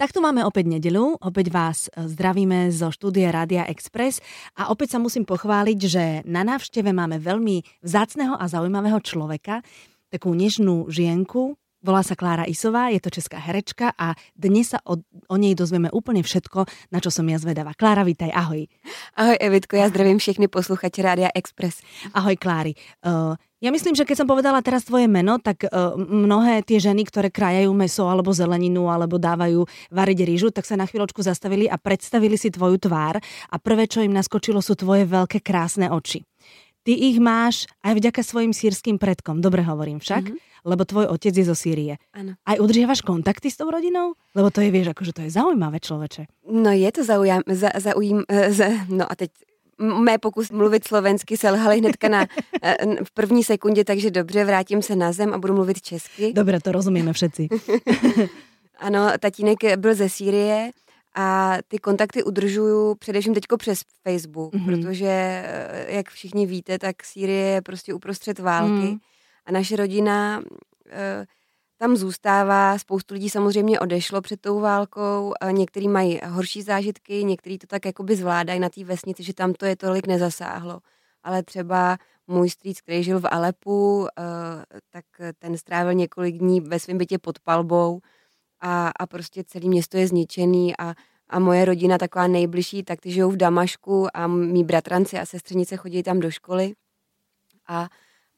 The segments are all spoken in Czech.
Tak tu máme opäť nedelu, opäť vás e, zdravíme zo štúdia Radia Express a opäť sa musím pochváliť, že na návšteve máme veľmi vzácného a zaujímavého človeka, takú nežnú žienku, Volá sa Klára Isová, je to česká herečka a dnes sa o, o nej dozvieme úplne všetko, na čo som ja zvedavá. Klára, vítaj, ahoj. Ahoj Evitko, ja zdravím všechny posluchače Rádia Express. Ahoj Klári. Uh, ja myslím, že keď som povedala teraz tvoje meno, tak uh, mnohé tie ženy, ktoré krajajú meso alebo zeleninu alebo dávajú variť rýžu, tak sa na chvíľočku zastavili a predstavili si tvoju tvár a prvé, čo im naskočilo, sú tvoje veľké krásne oči. Ty ich máš aj vďaka svojim sírským predkom, dobre hovorím však. Mm-hmm lebo tvoj otec je zo Sýrie. Ano. Aj udržiavaš kontakty s tou rodinou? Lebo to je, vieš, akože to je zaujímavé človeče. No je to zaujím, za, zaujím, eh, za, no a teď mé pokus mluvit slovensky selhaly hnedka na, eh, v první sekundě, takže dobře, vrátím se na zem a budu mluvit česky. Dobře, to rozumíme všetci. ano, tatínek byl ze Sýrie a ty kontakty udržuju především teďko přes Facebook, mm-hmm. protože, eh, jak všichni víte, tak Sýrie je prostě uprostřed války. Mm a naše rodina e, tam zůstává, spoustu lidí samozřejmě odešlo před tou válkou, někteří mají horší zážitky, někteří to tak jakoby zvládají na té vesnici, že tam to je tolik nezasáhlo. Ale třeba můj strýc, který žil v Alepu, e, tak ten strávil několik dní ve svém bytě pod palbou. A, a prostě celé město je zničený a, a moje rodina taková nejbližší, tak ty žijou v Damašku a mý bratranci a sestřenice chodí tam do školy. A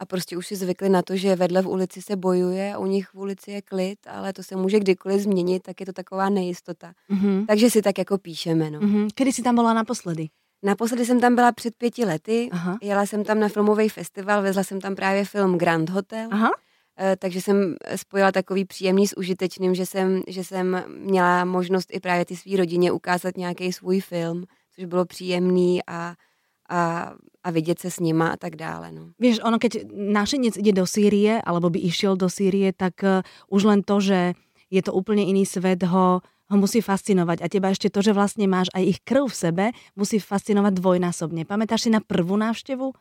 a prostě už si zvykli na to, že vedle v ulici se bojuje a u nich v ulici je klid, ale to se může kdykoliv změnit, tak je to taková nejistota. Mm-hmm. Takže si tak jako píšeme. No. Mm-hmm. Kdy jsi tam byla naposledy? Naposledy jsem tam byla před pěti lety, Aha. jela jsem tam na filmový festival, vezla jsem tam právě film Grand Hotel. Aha. E, takže jsem spojila takový příjemný s užitečným, že jsem, že jsem měla možnost i právě ty své rodině ukázat nějaký svůj film, což bylo příjemný a, a a vidět se s nima a tak dále. No. Vieš, ono keď našenec ide do Sýrie, alebo by išiel do Sýrie, tak uh, už len to, že je to úplne iný svet, ho, ho musí fascinovať. A teba ešte to, že vlastne máš aj ich krv v sebe, musí fascinovať dvojnásobně. Pamätáš si na prvú návštěvu?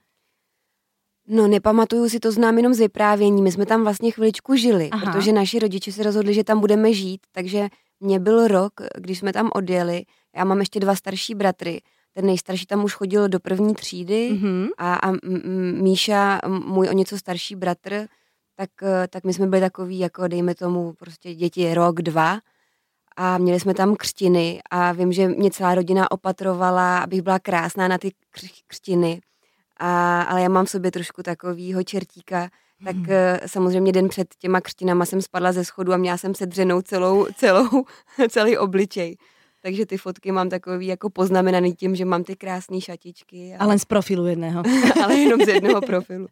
No nepamatuju si, to znám jenom z vyprávění. My jsme tam vlastně chviličku žili, Aha. protože naši rodiče se rozhodli, že tam budeme žít, takže mě byl rok, když jsme tam odjeli. Já mám ještě dva starší bratry ten nejstarší tam už chodil do první třídy mm-hmm. a, a Míša, můj o něco starší bratr, tak, eh, tak my jsme byli takový, jako dejme tomu, prostě děti rok, dva a měli jsme tam křtiny a vím, že mě celá rodina opatrovala, abych byla krásná na ty křtiny, a, ale já mám v sobě trošku takovýho čertíka, tak hmm. samozřejmě den před těma křtinama jsem spadla ze schodu a měla jsem sedřenou celou, celou, celý obličej. Takže ty fotky mám takový jako poznamenaný tím, že mám ty krásné šatičky. A... Ale z profilu jedného. Ale jenom z jednoho profilu.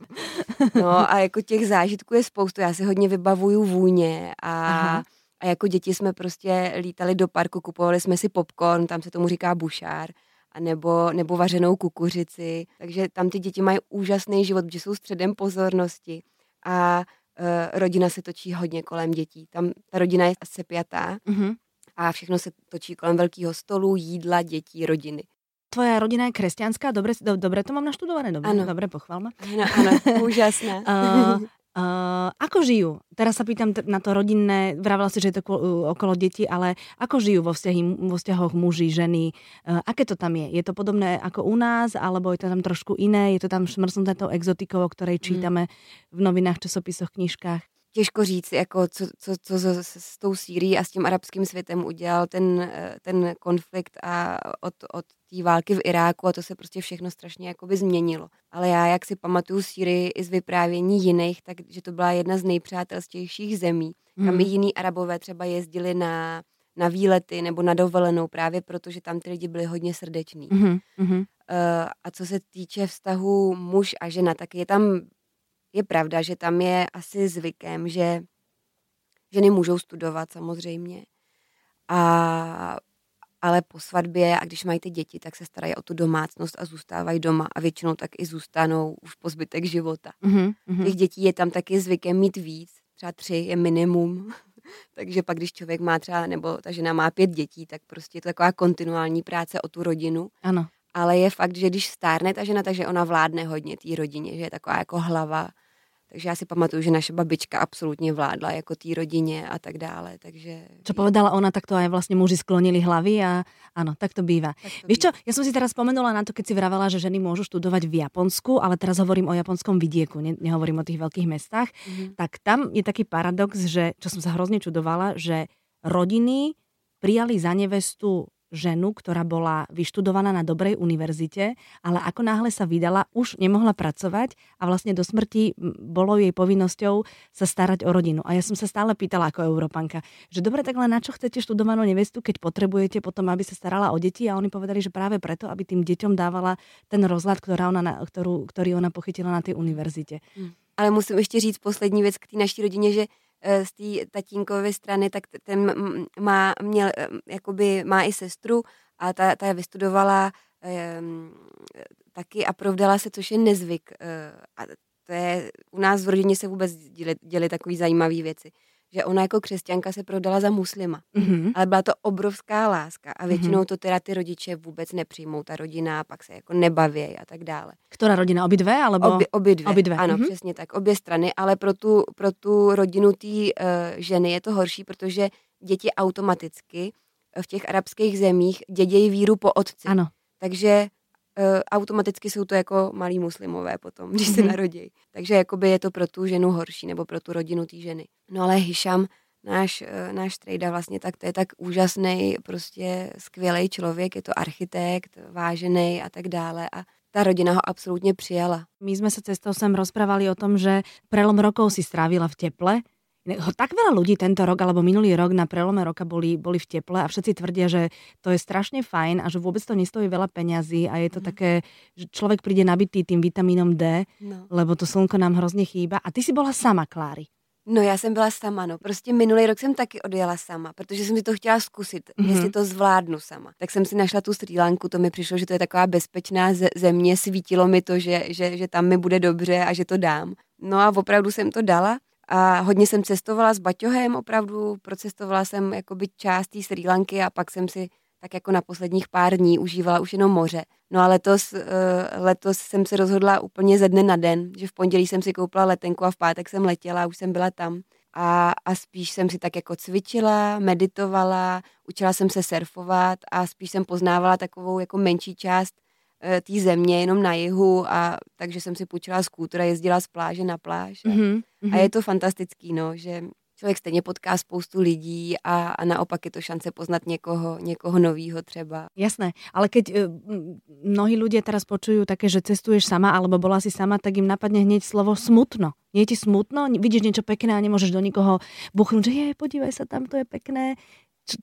No a jako těch zážitků je spoustu. Já si hodně vybavuju vůně a, a jako děti jsme prostě lítali do parku, kupovali jsme si popcorn, tam se tomu říká bušár a nebo, nebo vařenou kukuřici. Takže tam ty děti mají úžasný život, protože jsou středem pozornosti a uh, rodina se točí hodně kolem dětí. Tam ta rodina je sepjatá, mm-hmm a všechno se točí kolem velkého stolu, jídla, dětí, rodiny. Tvoja rodina je kresťanská, dobre, do, dobre to mám naštudované, dobre, ano. dobre pochvál ma. Ano, ano, úžasné. uh, uh, ako žijú? Teraz sa pýtam na to rodinné, vravila si, že je to okolo detí, ale ako žijú vo, vzťahy, vo vzťahoch muži, ženy? Uh, aké to tam je? Je to podobné ako u nás, alebo je to tam trošku iné? Je to tam šmrznuté tou exotikou, o ktorej mhm. čítame v novinách, časopisoch, knižkách? Těžko říct, jako co, co, co s, s tou Sýrií a s tím arabským světem udělal ten, eh, ten konflikt a od, od té války v Iráku a to se prostě všechno strašně jakoby změnilo. Ale já, jak si pamatuju Sýrii i z vyprávění jiných, takže to byla jedna z nejpřátelstějších zemí, mm. kam i hmm. jiní arabové třeba jezdili na, na výlety nebo na dovolenou právě protože tam ty lidi byli hodně srdeční. Mm-hmm. Uh, a co se týče vztahu muž a žena, tak je tam je pravda, že tam je asi zvykem, že ženy můžou studovat samozřejmě, a, ale po svatbě a když mají ty děti, tak se starají o tu domácnost a zůstávají doma a většinou tak i zůstanou už po zbytek života. Mm-hmm. Těch dětí je tam taky zvykem mít víc, třeba tři je minimum, takže pak když člověk má třeba, nebo ta žena má pět dětí, tak prostě je to taková kontinuální práce o tu rodinu. Ano ale je fakt, že když stárne ta žena, takže ona vládne hodně té rodině, že je taková jako hlava Takže já si pamatuju, že naše babička absolutně vládla jako té rodině a tak dále. Takže... Čo povedala ona, tak to aj vlastne muži sklonili hlavy a áno, tak to býva. Tak to Víš čo, ja som si teraz spomenula na to, keď si vravela, že ženy môžu študovať v Japonsku, ale teraz hovorím o japonskom vidieku, ne, nehovorím o tých veľkých mestách, mm-hmm. tak tam je taký paradox, že, čo som sa hrozne čudovala, že rodiny prijali za nevestu ženu, ktorá bola vyštudovaná na dobrej univerzite, ale ako náhle sa vydala, už nemohla pracovať a vlastne do smrti bolo jej povinnosťou sa starať o rodinu. A ja som sa stále pýtala ako Európanka, že dobre, tak len na čo chcete študovanú nevestu, keď potrebujete potom, aby sa starala o deti a oni povedali, že práve preto, aby tým deťom dávala ten rozhľad, ktorá ona, ktorú, ktorý ona pochytila na tej univerzite. Hmm. Ale musím ještě říct poslední věc k té naší rodině, že z té tatínkovy strany, tak ten má, měl, eh, jakoby, má i sestru a ta, ta je vystudovala um, taky a provdala se, což je nezvyk. Uh, a to je, u nás v rodině se vůbec děli, děli takové zajímavé věci že ona jako křesťanka se prodala za muslima. Mm-hmm. Ale byla to obrovská láska a většinou mm-hmm. to teda ty rodiče vůbec nepřijmou, ta rodina, pak se jako nebaví a tak dále. Která rodina? Obě dvě? Alebo... Obě, obě dvě. Obě dvě. Ano, mm-hmm. přesně tak. Obě strany, ale pro tu, pro tu rodinu té uh, ženy je to horší, protože děti automaticky v těch arabských zemích dědějí víru po otci. Ano. Takže automaticky jsou to jako malí muslimové potom, když se mm-hmm. narodí. Takže jakoby je to pro tu ženu horší, nebo pro tu rodinu té ženy. No ale Hišam, náš, uh, náš trejda vlastně tak, to je tak úžasný, prostě skvělý člověk, je to architekt, vážený a tak dále a ta rodina ho absolutně přijala. My jsme se cestou sem rozprávali o tom, že prelom rokov si strávila v teple, tak veľa ľudí tento rok alebo minulý rok na prelome roka boli, boli v teple a všetci tvrdia, že to je strašne fajn a že vôbec to nestojí veľa peňazí a je to mm. také, že človek príde nabitý tým vitamínom D, no. lebo to slnko nám hrozně chýba. A ty si bola sama, Kláry. No já jsem byla sama, no. Prostě minulý rok jsem taky odjela sama, protože jsem si to chtěla zkusit, mm-hmm. jestli to zvládnu sama. Tak jsem si našla tu Sri Lanku, to mi přišlo, že to je taková bezpečná země, svítilo mi to, že, že, že tam mi bude dobře a že to dám. No a opravdu jsem to dala a hodně jsem cestovala s baťohem, opravdu procestovala jsem jakoby část té Sri Lanky a pak jsem si tak jako na posledních pár dní užívala už jenom moře. No a letos, uh, letos jsem se rozhodla úplně ze dne na den, že v pondělí jsem si koupila letenku a v pátek jsem letěla a už jsem byla tam. A, a spíš jsem si tak jako cvičila, meditovala, učila jsem se surfovat a spíš jsem poznávala takovou jako menší část Eh, té země, jenom na jihu a takže jsem si půjčila skútra, jezdila z pláže na pláž. A, mm-hmm. a je to fantastický, no, že člověk stejně potká spoustu lidí a, a naopak je to šance poznat někoho, někoho novýho třeba. Jasné, ale keď uh, mnohí ľudia teraz počujú také, že cestuješ sama alebo bola si sama, tak im napadne hneď slovo smutno. Nie je ti smutno? Vidíš niečo pekné a nemôžeš do nikoho buchnúť, že je, podívaj sa, tam to je pekné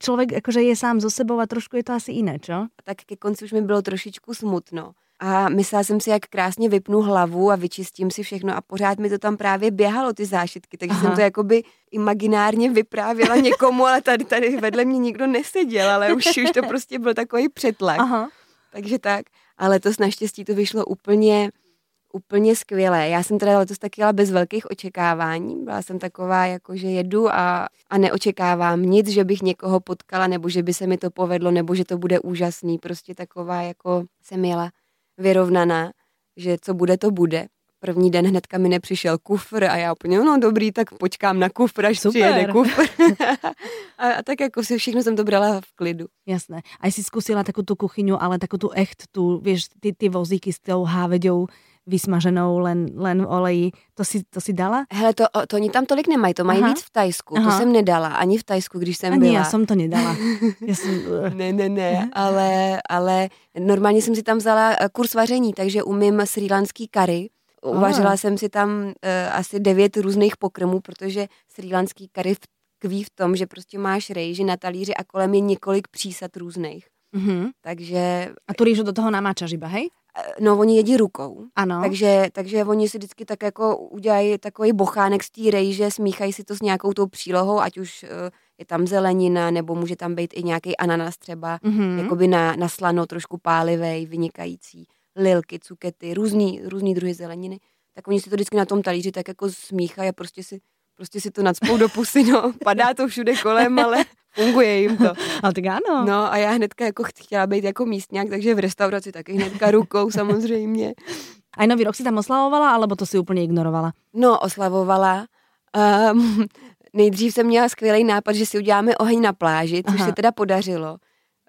člověk jakože je sám zo sebou a trošku je to asi jiné, čo? Tak ke konci už mi bylo trošičku smutno. A myslela jsem si, jak krásně vypnu hlavu a vyčistím si všechno a pořád mi to tam právě běhalo, ty zášitky, takže Aha. jsem to jakoby imaginárně vyprávěla někomu, ale tady, tady vedle mě nikdo neseděl, ale už, už to prostě byl takový přetlak. Aha. Takže tak. Ale to s naštěstí to vyšlo úplně úplně skvělé. Já jsem teda letos taky jela bez velkých očekávání. Byla jsem taková, jako že jedu a, a neočekávám nic, že bych někoho potkala, nebo že by se mi to povedlo, nebo že to bude úžasný. Prostě taková, jako jsem jela vyrovnaná, že co bude, to bude. První den hnedka mi nepřišel kufr a já úplně, no dobrý, tak počkám na kufr, až Super. přijede kufr. a, a, tak jako si všechno jsem to brala v klidu. Jasné. A jsi zkusila takovou tu kuchyňu, ale takovou tu echt, tu, víš, ty, ty vozíky s tou háveďou, vysmaženou len, len v oleji. To si, to si dala? Hele, to, to oni tam tolik nemají, to mají Aha. víc v Tajsku. Aha. To jsem nedala, ani v Tajsku, když jsem ani byla. já jsem to nedala. já jsem... ne, ne, ne, ale, ale normálně jsem si tam vzala eh, kurz vaření, takže umím srílanský kary. Uvařila oh. jsem si tam uh, asi devět různých pokrmů, protože srílanský kary tkví v tom, že prostě máš rejži na talíři a kolem je několik přísad různých. Mm-hmm. Takže... A tu rýžu do toho namáčaš iba, hej? No, oni jedí rukou. Ano. Takže, takže oni si vždycky tak jako udělají takový bochánek z té rejže, smíchají si to s nějakou tou přílohou, ať už uh, je tam zelenina, nebo může tam být i nějaký ananas třeba, mm-hmm. jakoby na, na slano, trošku pálivej, vynikající, lilky, cukety, různý, různý druhy zeleniny. Tak oni si to vždycky na tom talíři tak jako smíchají a prostě si prostě si to nadspou do pusy, no. Padá to všude kolem, ale funguje jim to. Ale tak ano. No a já hnedka jako chtěla být jako místňák, takže v restauraci taky hnedka rukou samozřejmě. Aj nový rok si tam oslavovala, alebo to si úplně ignorovala? No, oslavovala. Um, nejdřív jsem měla skvělý nápad, že si uděláme oheň na pláži, což Aha. se teda podařilo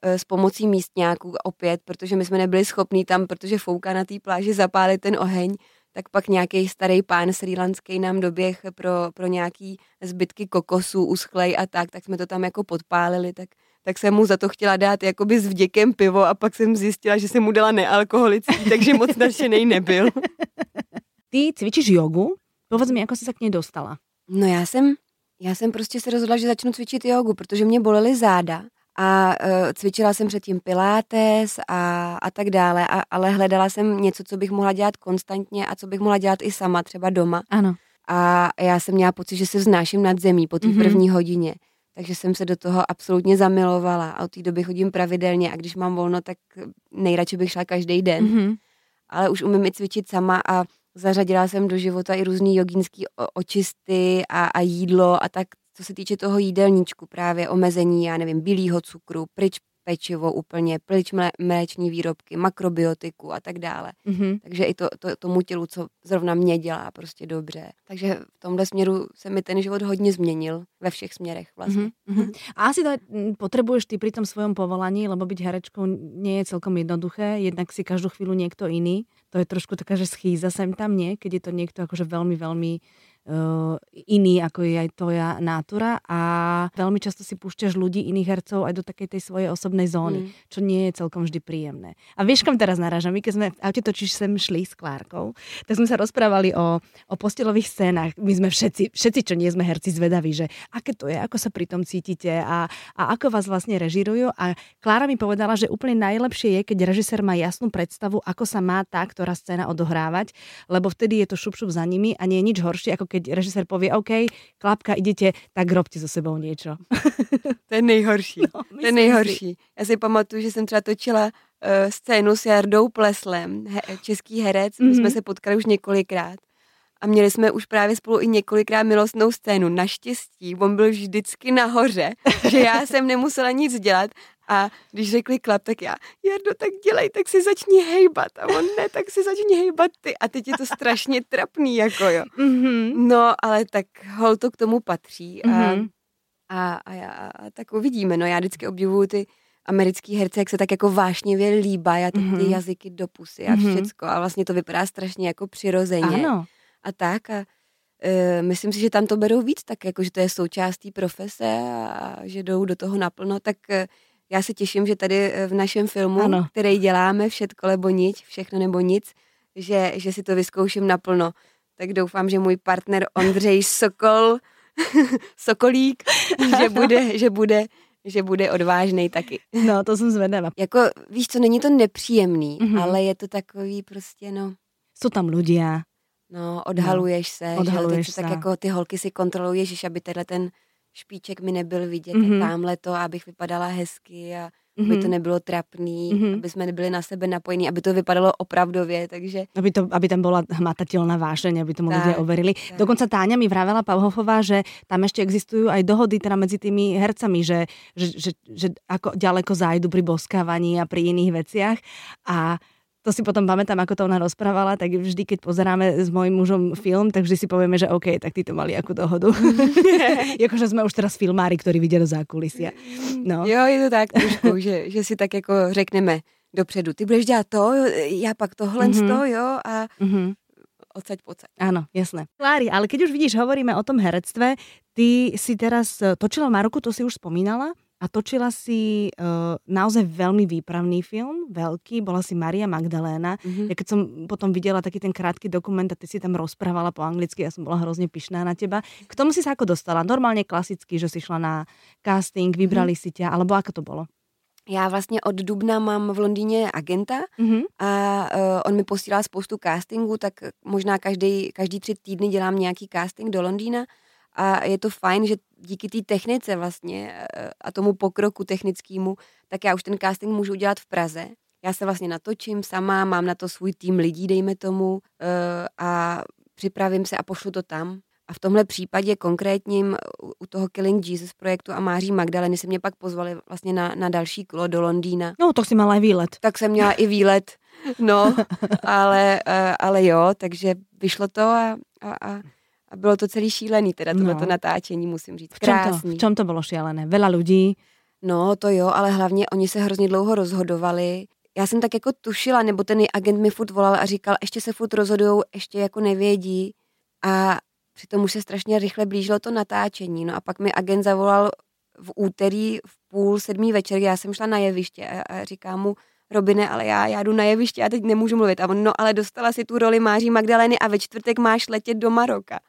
eh, s pomocí místňáků opět, protože my jsme nebyli schopní tam, protože fouká na té pláži, zapálit ten oheň, tak pak nějaký starý pán srílanský nám doběh pro, pro nějaký zbytky kokosů uschlej a tak, tak jsme to tam jako podpálili, tak, tak jsem mu za to chtěla dát jakoby s vděkem pivo a pak jsem zjistila, že jsem mu dala nealkoholický, takže moc nadšený nebyl. Ty cvičíš jogu? Povedz mi, jako jsi se k něj dostala. No já jsem, já jsem prostě se rozhodla, že začnu cvičit jogu, protože mě bolely záda a uh, cvičila jsem předtím pilates a, a tak dále, a, ale hledala jsem něco, co bych mohla dělat konstantně a co bych mohla dělat i sama, třeba doma. Ano. A já jsem měla pocit, že se vznáším nad zemí po té mm-hmm. první hodině. Takže jsem se do toho absolutně zamilovala a od té doby chodím pravidelně a když mám volno, tak nejradši bych šla každý den. Mm-hmm. Ale už umím i cvičit sama a zařadila jsem do života i různý jogínský očisty a, a jídlo a tak, co se týče toho jídelníčku, právě omezení, já nevím, bílého cukru, pryč pečivo úplně, pryč mléční výrobky, makrobiotiku a tak dále. Mm-hmm. Takže i to, to, tomu tělu, co zrovna mě dělá prostě dobře. Takže v tomhle směru se mi ten život hodně změnil ve všech směrech vlastně. Mm-hmm. A asi to potřebuješ ty pri tom svojom povolaní, lebo byť herečkou nie je celkom jednoduché, jednak si každou chvíli někdo jiný. To je trošku taká, že schýza sem tam, nie? Keď je to niekto akože veľmi, veľmi uh, iný, ako je aj tvoja nátura a veľmi často si púšťaš ľudí, iných hercov aj do takej tej svojej osobnej zóny, mm. čo nie je celkom vždy príjemné. A vieš, kam teraz narážam? My keď sme v aute točíš sem šli s Klárkou, tak sme sa rozprávali o, o postelových scénách. My sme všetci, všetci, čo nie sme herci, zvedaví, že aké to je, ako sa pri tom cítite a, a ako vás vlastne režirujú. A Klára mi povedala, že úplne najlepšie je, keď režisér má jasnú predstavu, ako sa má tá, ktorá scéna odohrávať, lebo vtedy je to šup, šup za nimi a nie je nič horšie, ako keď keď režisér povie, OK, klapka, idete, tak robte so sebou něco. to je nejhorší. No, to je nejhorší. Si. Já si pamatuju, že jsem třeba točila uh, scénu s Jardou Pleslem, he, český herec, mm-hmm. my jsme mhm. se potkali už několikrát a měli jsme už právě spolu i několikrát milostnou scénu. Naštěstí, on byl vždycky nahoře, že já jsem nemusela nic dělat a když řekli klap, tak já, Jardo, tak dělej, tak si začni hejbat. A on ne, tak si začni hejbat ty. A teď je to strašně trapný, jako jo. Mm-hmm. No, ale tak hol to k tomu patří. A, mm-hmm. a, a, já, a tak uvidíme. No, já vždycky obdivuju ty americký herce, jak se tak jako vášnivě líbají a ty, mm-hmm. ty jazyky do pusy a mm-hmm. všecko. A vlastně to vypadá strašně jako přirozeně. Ano. A tak a e, myslím si, že tam to berou víc tak, jako že to je součástí profese a že jdou do toho naplno, tak e, já se těším, že tady eh, v našem filmu, ano. který děláme, všetko nebo nic, všechno nebo nic, že, že si to vyzkouším naplno. Tak doufám, že můj partner Ondřej Sokol, Sokolík, že bude, že bude že bude odvážný taky. No, to jsem zvedavá. Jako, víš co, není to nepříjemný, mm-hmm. ale je to takový prostě, no... Jsou tam ľudia. No, odhaluješ no, se, odhaluješ že se. tak jako ty holky si kontroluješ, aby tenhle ten špiček mi nebyl vidět mm-hmm. a tamhle to, abych vypadala hezky a mm-hmm. aby to mhm. nebylo trapný, mm-hmm. aby jsme nebyli na sebe napojení, aby to vypadalo opravdově, takže... Aby, to, aby tam byla hmatatelná vášeň, aby tomu lidé overili. Tak. Dokonce Táňa mi vravela Pauhofová, že tam ještě existují aj dohody teda mezi tými hercami, že, že, že, že ako ďaleko zájdu pri boskávaní a pri iných veciach a to si potom pamätám, ako to ona rozprávala, tak vždy, keď pozeráme s mojím mužom film, tak vždy si povieme, že OK, tak ty to mali akú dohodu. Jakože jsme už teraz filmári, ktorí viděli do zákulisia. No. Jo, je to tak trošku, že, že si tak jako řekneme dopředu, ty budeš dělat to, já pak tohle mm-hmm. to, jo, a mm-hmm odsaď pocať. Áno, jasné. Klári, ale keď už vidíš, hovoríme o tom herectve, ty si teraz točila v Maroku, to si už spomínala, a točila si uh, naozaj veľmi výpravný film, veľký, bola si Maria Magdaléna. Mm-hmm. Ja keď som potom videla taký ten krátky dokument a ty si tam rozprávala po anglicky, ja som bola hrozně pyšná na teba. K tomu si sa ako dostala? Normálně klasicky, že si šla na casting, vybrali mm-hmm. si ťa, alebo ako to bylo? Já vlastně od dubna mám v Londýně agenta mm-hmm. a uh, on mi posílá spoustu castingů, tak možná každý, každý tři týdny dělám nějaký casting do Londýna a je to fajn, že díky té technice vlastně eh, a tomu pokroku technickému, tak já už ten casting můžu udělat v Praze. Já se vlastně natočím sama, mám na to svůj tým lidí, dejme tomu, eh, a připravím se a pošlu to tam. A v tomhle případě konkrétním u toho Killing Jesus projektu a Máří Magdaleny se mě pak pozvali vlastně na, na další kolo do Londýna. No, to si mala i výlet. Tak jsem měla i výlet, no, ale, eh, ale jo, takže vyšlo to a, a, a a bylo to celý šílený, teda tohleto no. natáčení, musím říct. V čom, to, v čom to bylo šílené? Veľa lidí? No, to jo, ale hlavně oni se hrozně dlouho rozhodovali. Já jsem tak jako tušila, nebo ten agent mi furt volal a říkal, ještě se furt rozhodují, ještě jako nevědí. A přitom už se strašně rychle blížilo to natáčení. No a pak mi agent zavolal v úterý v půl sedmý večer, já jsem šla na jeviště a, a říkám mu, Robine, ale já, já jdu na jeviště, já teď nemůžu mluvit. A on, no ale dostala si tu roli Máří Magdaleny a ve čtvrtek máš letět do Maroka.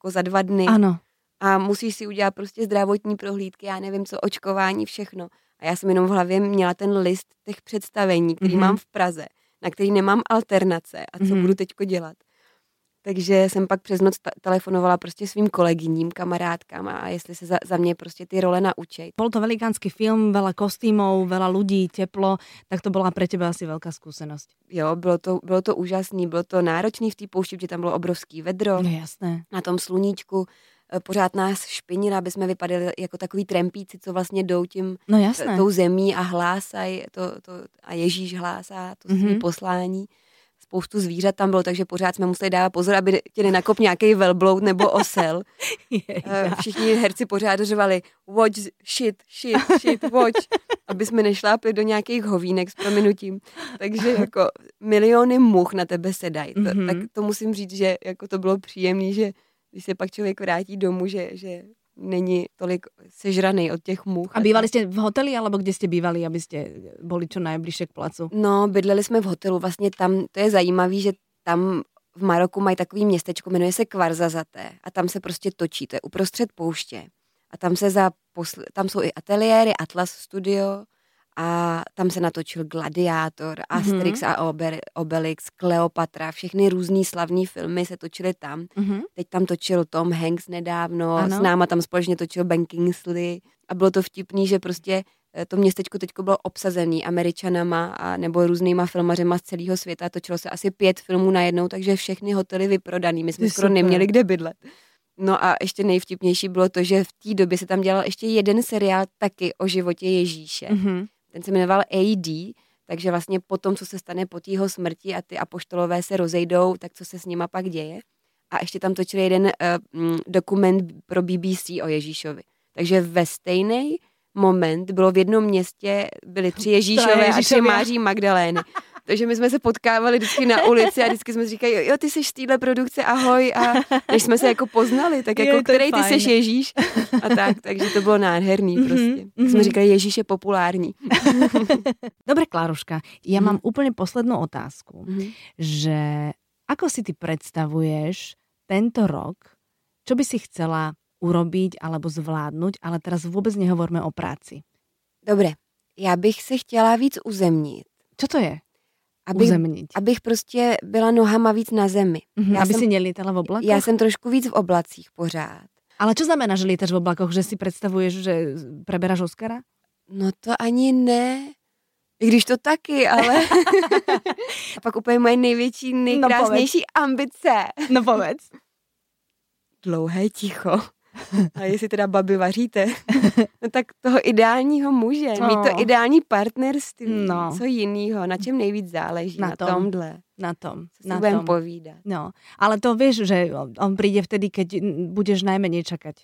Jako za dva dny. Ano. A musíš si udělat prostě zdravotní prohlídky, já nevím co, očkování, všechno. A já jsem jenom v hlavě měla ten list těch představení, který mm-hmm. mám v Praze, na který nemám alternace a co mm-hmm. budu teďko dělat. Takže jsem pak přes noc telefonovala prostě svým kolegyním, kamarádkám a jestli se za, za mě prostě ty role naučej. Bol to velikánský film, veľa kostýmov, veľa ľudí, teplo, tak to byla pre teba asi velká zkušenost. Jo, bylo to, bylo to úžasný, bylo to náročný v té poušti, protože tam bylo obrovský vedro. No jasné. Na tom sluníčku e, pořád nás špinila, aby jsme vypadali jako takový trempíci, co vlastně jdou tím no jasné. tou zemí a hlásají to, to, a Ježíš hlásá to mm-hmm. poslání spoustu zvířat tam bylo, takže pořád jsme museli dávat pozor, aby tě nenakop nějaký velbloud nebo osel. Eh, všichni herci pořád řvali watch, shit, shit, shit, watch, aby jsme nešlápli do nějakých hovínek s prominutím. Takže jako miliony much na tebe sedají. Mm-hmm. Tak to musím říct, že jako to bylo příjemné, že když se pak člověk vrátí domů, že, že není tolik sežraný od těch much. A bývali jste v hoteli, alebo kde jste bývali, abyste byli čo nejbližšie k placu? No, bydleli jsme v hotelu, vlastně tam, to je zajímavé, že tam v Maroku mají takový městečko, jmenuje se Kvarzazaté a tam se prostě točí, to je uprostřed pouště. A tam se za posl- tam jsou i ateliéry, Atlas Studio, a tam se natočil Gladiátor. Asterix mm-hmm. a Ober, Obelix, Kleopatra, všechny různý slavní filmy se točily tam. Mm-hmm. Teď tam točil Tom Hanks nedávno, ano. s náma tam společně točil Ben Kingsley a bylo to vtipný, že prostě eh, to městečko teď bylo obsazený američanama a nebo různýma filmařema z celého světa. Točilo se asi pět filmů najednou, takže všechny hotely vyprodaný. My jsme Ty skoro super. neměli kde bydlet. No a ještě nejvtipnější bylo to, že v té době se tam dělal ještě jeden seriál taky o životě Ježíše. Mm-hmm ten se jmenoval AD, takže vlastně po tom, co se stane po jeho smrti a ty apoštolové se rozejdou, tak co se s nima pak děje. A ještě tam točili jeden uh, dokument pro BBC o Ježíšovi. Takže ve stejný moment bylo v jednom městě, byly tři Ježíšové a tři Máří Magdalény. Takže my jsme se potkávali vždycky na ulici a vždycky jsme si říkali, jo, jo ty jsi z téhle produkce, ahoj. A než jsme se jako poznali, tak jako, který ty jsi Ježíš? A tak, takže to bylo nádherný mm-hmm, prostě. Tak mm-hmm. jsme říkali, Ježíš je populární. Dobre, Kláruška, ja mm-hmm. mám úplně poslednou otázku, mm-hmm. že ako si ty predstavuješ tento rok, čo by si chcela urobiť alebo zvládnuť, ale teraz vůbec nehovorme o práci. Dobre, já bych se chtěla víc uzemnit. Co to je? Abych, uzemnit. abych prostě byla nohama víc na zemi. Mm-hmm, já aby jsem, si nelítala v oblakoch? Já jsem trošku víc v oblacích pořád. Ale co znamená, že lítáš v oblakoch? Že si představuješ, že preberáš Oscara? No to ani ne. I když to taky, ale... A pak úplně moje největší, no nejkrásnější no ambice. No povedz. Dlouhé ticho. A jestli teda babi vaříte, no tak toho ideálního muže, no. mít to ideální partnerství, no. co jinýho, na čem nejvíc záleží, na, na tom, tomhle. Na tom. Co na tom. povídat. No, ale to víš, že on přijde vtedy, keď budeš najméně čekat.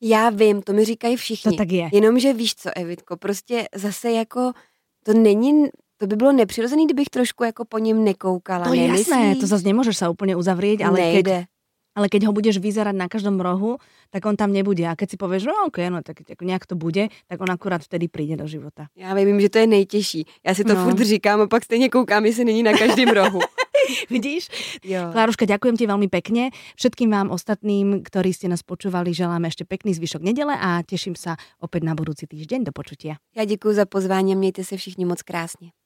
Já vím, to mi říkají všichni. To tak je. Jenomže víš co, Evitko, prostě zase jako to není to by bylo nepřirozené, kdybych trošku jako po něm nekoukala. To je jasné, to zase nemůžeš se úplně uzavřít, ale Nejde. keď, ale keď ho budeš vyzerať na každom rohu, tak on tam nebude. A keď si povieš, no ok, no tak nějak to bude, tak on akurát vtedy přijde do života. Já vím, že to je nejtěžší. Já si to no. furt říkám a pak stejně koukám, jestli není na každém rohu. Vidíš? Jo. Kláruška, ďakujem ti veľmi pekne. Všetkým vám ostatným, ktorí ste nás počúvali, želáme ešte pekný zvyšok nedele a teším sa opäť na budúci týždeň. Do počutia. Já děkuji za pozvání, mějte se všichni moc krásně.